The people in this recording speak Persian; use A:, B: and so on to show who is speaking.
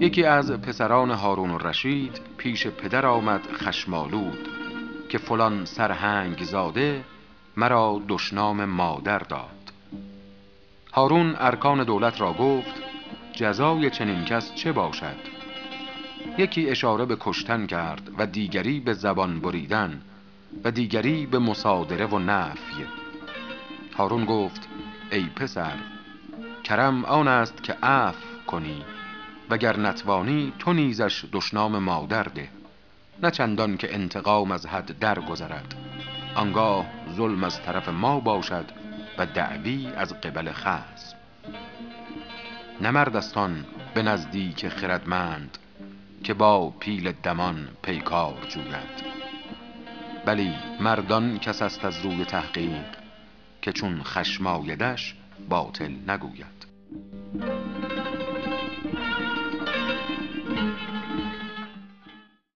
A: یکی از پسران هارون الرشید پیش پدر آمد خشمالود که فلان سرهنگ زاده مرا دشنام مادر داد. هارون ارکان دولت را گفت جزای چنین کس چه باشد؟ یکی اشاره به کشتن کرد و دیگری به زبان بریدن و دیگری به مصادره و نفی. هارون گفت ای پسر کرم آن است که عف کنی. وگر نتوانی تو نیزش دشنام مادر ده نه چندان که انتقام از حد درگذرد. آنگاه ظلم از طرف ما باشد و دعوی از قبل خصم. نمردستان به نزدیک خردمند که با پیل دمان پیکار جوید. بلی مردان کس است از روی تحقیق که چون خشم باطل نگوید.